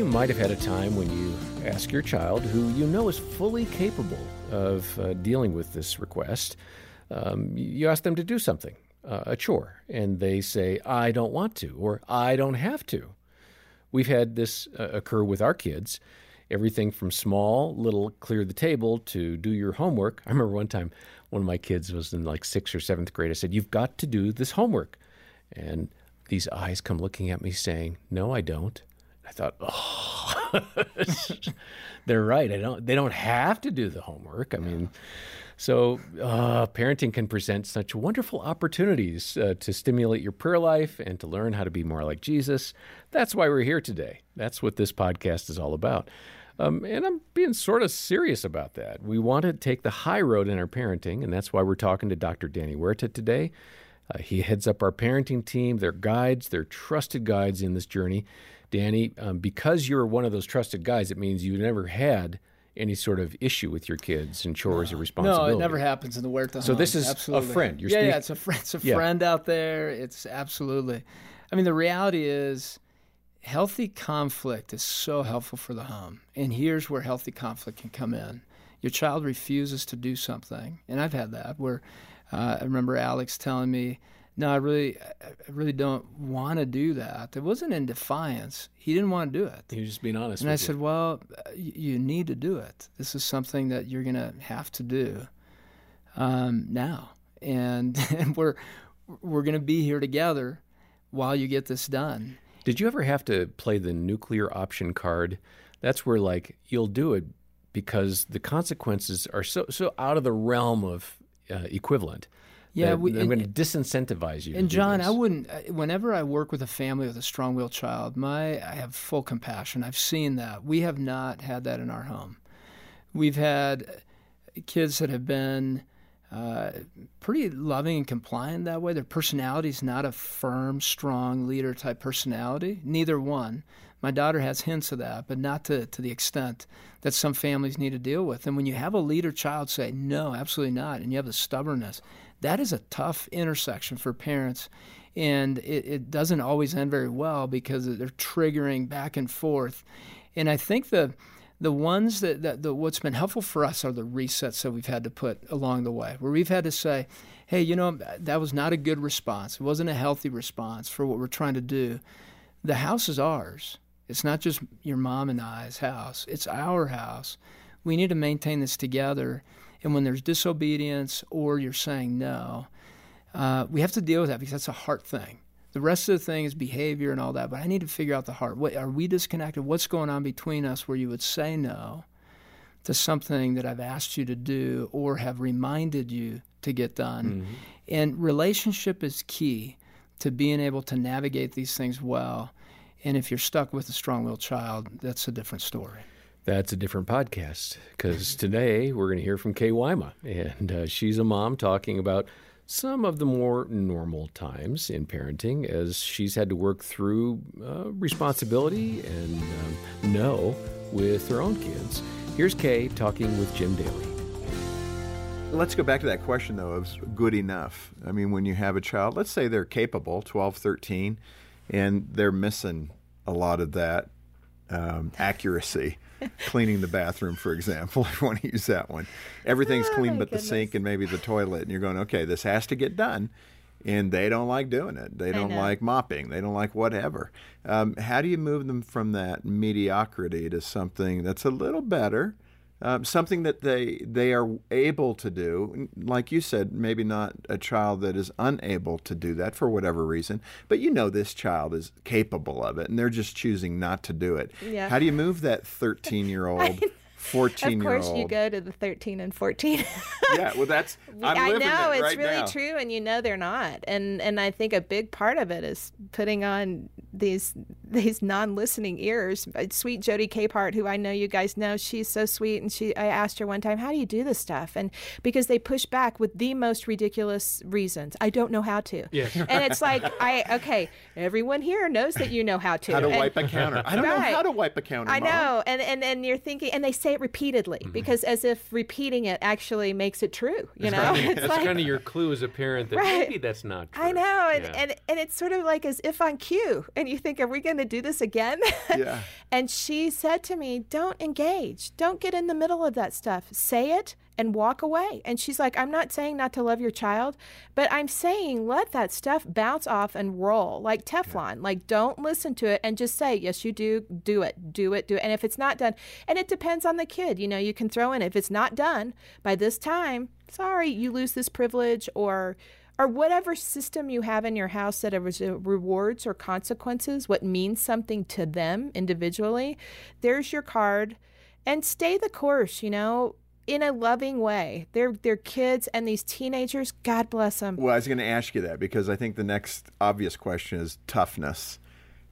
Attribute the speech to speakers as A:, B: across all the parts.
A: You might have had a time when you ask your child, who you know is fully capable of uh, dealing with this request, um, you ask them to do something, uh, a chore, and they say, I don't want to, or I don't have to. We've had this uh, occur with our kids. Everything from small, little clear the table to do your homework. I remember one time one of my kids was in like sixth or seventh grade. I said, You've got to do this homework. And these eyes come looking at me saying, No, I don't. I thought, oh, they're right. I don't. They don't have to do the homework. I mean, so uh, parenting can present such wonderful opportunities uh, to stimulate your prayer life and to learn how to be more like Jesus. That's why we're here today. That's what this podcast is all about. Um, and I'm being sort of serious about that. We want to take the high road in our parenting, and that's why we're talking to Dr. Danny Huerta today. Uh, he heads up our parenting team. They're guides, they're trusted guides in this journey. Danny, um, because you're one of those trusted guys, it means you never had any sort of issue with your kids and chores
B: no.
A: or responsibility.
B: No, it never happens in the Huerta.
A: So
B: home.
A: this is
B: absolutely.
A: a friend. You're
B: yeah, yeah, it's a friend. It's a
A: yeah.
B: friend out there. It's absolutely. I mean, the reality is, healthy conflict is so helpful for the home. And here's where healthy conflict can come in. Your child refuses to do something, and I've had that where uh, I remember Alex telling me no, I really, I really don't want to do that. It wasn't in defiance. He didn't want to do it.
A: He was just being honest.
B: And I
A: with
B: said, well, you need to do it. This is something that you're going to have to do um, now, and, and we're we're going to be here together while you get this done.
A: Did you ever have to play the nuclear option card? That's where like you'll do it because the consequences are so so out of the realm of uh, equivalent.
B: Yeah,
A: we, I'm going to disincentivize you.
B: And John,
A: I
B: wouldn't. Whenever I work with a family with a strong-willed child, my I have full compassion. I've seen that. We have not had that in our home. We've had kids that have been uh, pretty loving and compliant that way. Their personality is not a firm, strong leader type personality. Neither one. My daughter has hints of that, but not to, to the extent that some families need to deal with. And when you have a leader child say, no, absolutely not, and you have the stubbornness, that is a tough intersection for parents. And it, it doesn't always end very well because they're triggering back and forth. And I think the the ones that, that the, what's been helpful for us are the resets that we've had to put along the way, where we've had to say, hey, you know, that was not a good response. It wasn't a healthy response for what we're trying to do. The house is ours. It's not just your mom and I's house, it's our house. We need to maintain this together. And when there's disobedience or you're saying no, uh, we have to deal with that because that's a heart thing. The rest of the thing is behavior and all that, but I need to figure out the heart. What, are we disconnected? What's going on between us where you would say no to something that I've asked you to do or have reminded you to get done?
A: Mm-hmm.
B: And relationship is key to being able to navigate these things well. And if you're stuck with a strong willed child, that's a different story.
A: That's a different podcast because today we're going to hear from Kay Wyma, and uh, she's a mom talking about some of the more normal times in parenting as she's had to work through uh, responsibility and um, no with her own kids. Here's Kay talking with Jim Daly.
C: Let's go back to that question, though, of good enough. I mean, when you have a child, let's say they're capable, 12, 13, and they're missing a lot of that um, accuracy. Cleaning the bathroom, for example, if you want to use that one. Everything's
D: Oh,
C: clean but the sink and maybe the toilet. And you're going, okay, this has to get done. And they don't like doing it. They don't like mopping. They don't like whatever. Um, how do you move them from that mediocrity to something that's a little better? Um, something that they they are able to do. Like you said, maybe not a child that is unable to do that for whatever reason, but you know this child is capable of it, and they're just choosing not to do it.
D: Yeah.
C: How do you move that thirteen year old? 14
D: Of course, you go to the 13 and 14.
C: Yeah, well, that's I'm
D: I know
C: it
D: it's really
C: now.
D: true, and you know they're not. And and I think a big part of it is putting on these these non-listening ears. Uh, Sweet Jody Capehart, who I know you guys know, she's so sweet, and she I asked her one time, "How do you do this stuff?" And because they push back with the most ridiculous reasons, I don't know how to.
A: Yeah.
D: And it's like I okay, everyone here knows that you know how to.
C: How to
D: And-
C: wipe a counter? I don't know how to wipe a counter.
D: I
C: Mom.
D: know, and, and and you're thinking, and they say it repeatedly because as if repeating it actually makes it true. You know, it's
A: That's
D: like
A: kind of your clue as a parent that
D: Right.
A: maybe that's not true.
D: I know, and,
A: Yeah.
D: and and it's sort of like as if on cue, and you think, are we going to do this again?
C: Yeah.
D: and she said to me, Don't engage. Don't get in the middle of that stuff. Say it and walk away. And she's like, I'm not saying not to love your child, but I'm saying let that stuff bounce off and roll like Teflon. Yeah. Like, don't listen to it and just say, Yes, you do. Do it. Do it. Do it. And if it's not done, and it depends on the kid, you know, you can throw in, if it's not done by this time, sorry, you lose this privilege or or whatever system you have in your house that has rewards or consequences, what means something to them individually, there's your card. And stay the course, you know, in a loving way. They're they're kids and these teenagers, God bless them.
C: Well, I was going to ask you that because I think the next obvious question is toughness.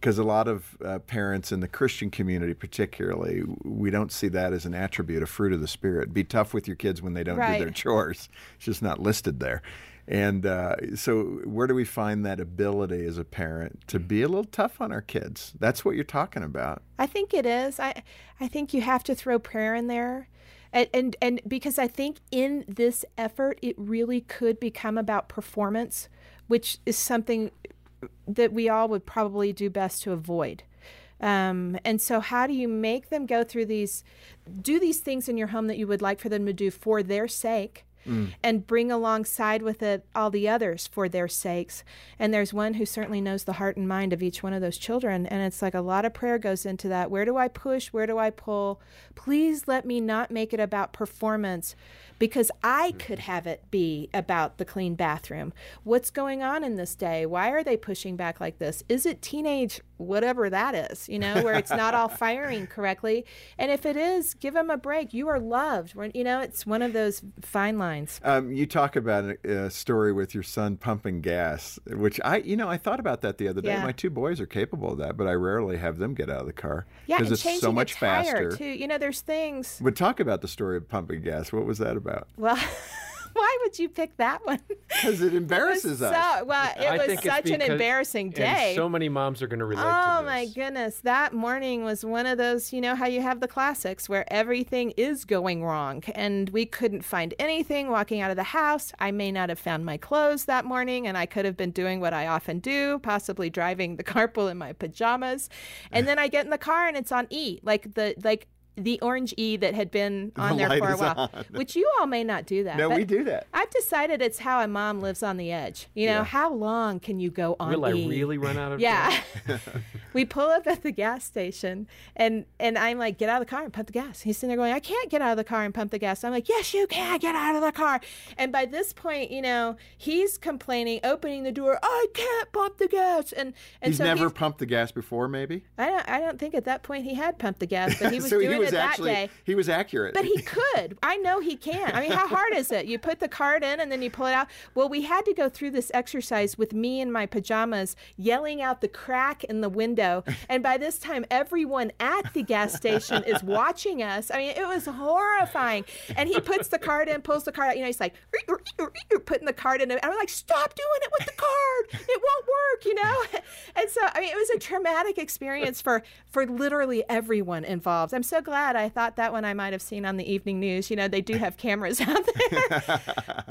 C: Because a lot of uh, parents in the Christian community, particularly, we don't see that as an attribute, a fruit of the Spirit. Be tough with your kids when they don't right. do their chores. It's just not listed there. And uh, so, where do we find that ability as a parent to be a little tough on our kids? That's what you're talking about.
D: I think it is. I I think you have to throw prayer in there. And, and and because I think in this effort it really could become about performance, which is something that we all would probably do best to avoid. Um, and so, how do you make them go through these, do these things in your home that you would like for them to do for their sake, mm. and bring alongside with it all the others for their sakes. And there's one who certainly knows the heart and mind of each one of those children. And it's like a lot of prayer goes into that. Where do I push? Where do I pull? Please let me not make it about performance because I mm-hmm. could have it be about the clean bathroom. What's going on in this day? Why are they pushing back like this? Is it teenage, whatever that is, you know, where it's not all firing correctly? And if it is, give them a break. You are loved. You know, it's one of those fine lines.
C: Um, you talk about a, story with your son pumping gas, which I, you know, I thought about that the other day. Yeah. My two boys are capable of that, but I rarely have them get out of the car
D: because
C: it's so much faster.
D: Too. You know, there's things.
C: But talk about the story of pumping gas. What was that about?
D: Well, why would you pick that one?
C: Because it embarrasses
D: it
C: us.
D: So, well, it was such an embarrassing day.
A: so many moms are going to relate
D: oh,
A: to
D: my goodness. That morning was one of those, you know, how you have the classics where everything is going wrong. And we couldn't find anything walking out of the house. I may not have found my clothes that morning, and I could have been doing what I often do, possibly driving the carpool in my pajamas. And then I get in the car and it's on E. Like the, like, the orange E that had been on the there for a while, on. which you all may not do that.
C: No, we do that.
D: I've decided it's how a mom lives on the edge. You know, yeah. how long can you go on?
A: Will
D: e?
A: I really run out of?
D: Yeah. we pull up at the gas station, and and I'm like, get out of the car and pump the gas. He's sitting there going, I can't get out of the car and pump the gas. I'm like, yes, you can get out of the car. And by this point, you know, he's complaining, opening the door, I can't pump the gas, and and
C: he's
D: so
C: never he's, pumped the gas before, maybe.
D: I don't. I don't think at that point he had pumped the gas, but he was so doing he was it actually, that day.
C: He was accurate.
D: But he could. I know he can. I mean, how hard is it? You put the card in and then you pull it out. Well, we had to go through this exercise with me in my pajamas yelling out the crack in the window. And by this time, everyone at the gas station is watching us. I mean, it was horrifying. And he puts the card in, pulls the card out. You know, he's like, you're putting the card in. And I'm like, stop doing it with the card. It won't work, you know? And so, I mean, it was a traumatic experience for, for literally everyone involved. I'm so glad I thought that one I might have seen on the evening news. You know, they do have cameras out there.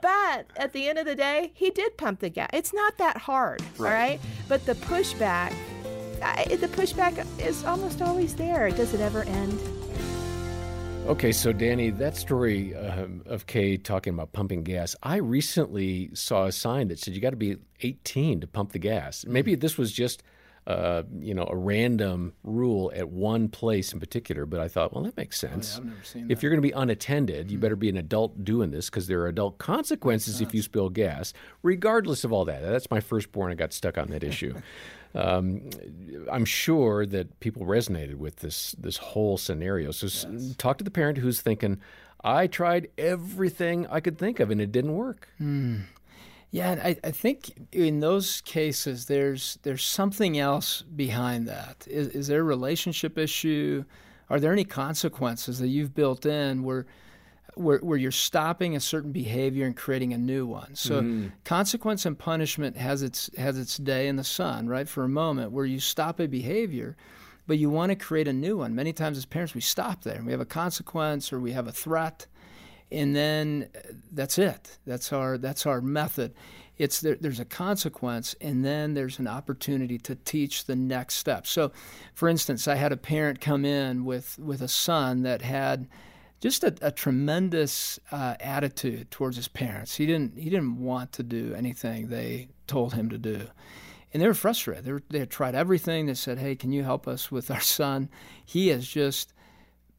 D: but at the end of the day, he did pump the gas. It's not that hard, right. all right? But the pushback, I, the pushback is almost always there. Does it ever end?
A: Okay, so Danny, that story um, of Kay talking about pumping gas, I recently saw a sign that said you got to be 18 to pump the gas. Maybe this was just uh, you know, a random rule at one place in particular. But I thought, well, that makes sense.
B: Oh, yeah, I've never seen
A: if you're going to be unattended, you mm-hmm. better be an adult doing this because there are adult consequences if you spill gas, regardless of all that. That's my firstborn. I got stuck on that issue. Um, I'm sure that people resonated with this this whole scenario. So yes. talk to the parent who's thinking, I tried everything I could think of and it didn't work.
B: Mm. Yeah, I, I think in those cases, there's there's something else behind that. Is, is there a relationship issue? Are there any consequences that you've built in where where, where you're stopping a certain behavior and creating a new one. So mm. consequence and punishment has its has its day in the sun, right? For a moment where you stop a behavior, but you want to create a new one. Many times as parents we stop there. We have a consequence or we have a threat and then uh, that's it. That's our that's our method. It's there, there's a consequence, and then there's an opportunity to teach the next step. So, for instance, I had a parent come in with with a son that had just a, a tremendous uh, attitude towards his parents. He didn't he didn't want to do anything they told him to do, and they were frustrated. They, were, they had tried everything. They said, "Hey, can you help us with our son? He is just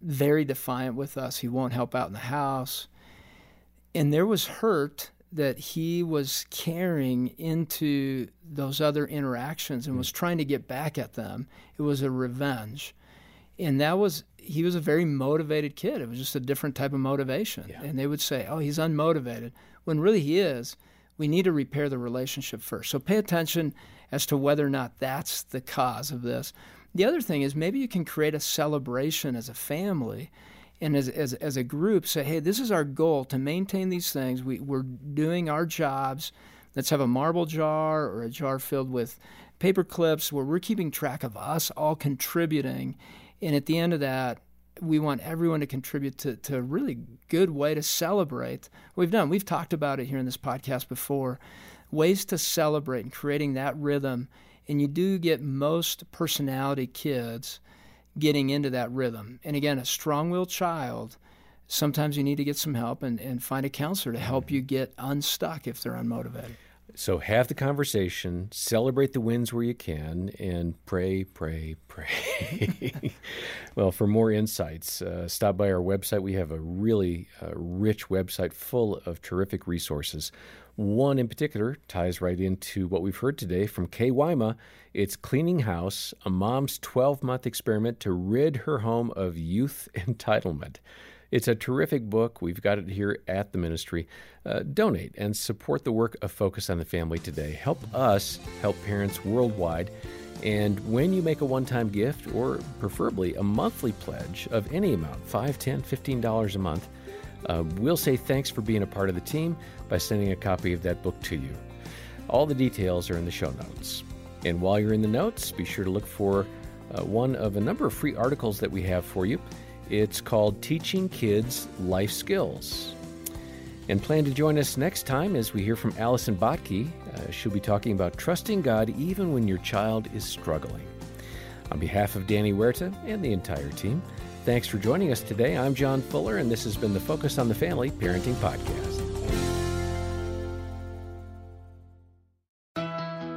B: very defiant with us. He won't help out in the house." And there was hurt that he was carrying into those other interactions and hmm. was trying to get back at them. It was a revenge. And that was he was a very motivated kid. It was just a different type of motivation. Yeah. And they would say, "Oh, he's unmotivated," when really he is. We need to repair the relationship first. So pay attention as to whether or not that's the cause of this. The other thing is maybe you can create a celebration as a family and as, as, as a group say, hey, this is our goal to maintain these things. We, we're doing our jobs. Let's have a marble jar or a jar filled with paper clips where we're keeping track of us all contributing. And at the end of that, we want everyone to contribute to, to a really good way to celebrate we've done. We've talked about it here in this podcast before ways to celebrate and creating that rhythm. And you do get most personality kids getting into that rhythm. And again, a strong willed child, sometimes you need to get some help and, and find a counselor to help you get unstuck if they're unmotivated.
A: So have the conversation, celebrate the wins where you can, and pray, pray, pray. well, for more insights, uh, stop by our website. We have a really uh, rich website full of terrific resources. One in particular ties right into what we've heard today from Kay Wyma. It's Cleaning House, a mom's 12 month experiment to rid her home of youth entitlement. It's a terrific book. We've got it here at the ministry. Uh, donate and support the work of Focus on the Family today. Help us help parents worldwide. And when you make a one time gift, or preferably a monthly pledge of any amount $5, $10, $15 a month uh, we'll say thanks for being a part of the team by sending a copy of that book to you. All the details are in the show notes. And while you're in the notes, be sure to look for uh, one of a number of free articles that we have for you. It's called Teaching Kids Life Skills. And plan to join us next time as we hear from Allison Bottke. Uh, she'll be talking about trusting God even when your child is struggling. On behalf of Danny Huerta and the entire team, Thanks for joining us today. I'm John Fuller, and this has been the Focus on the Family Parenting Podcast.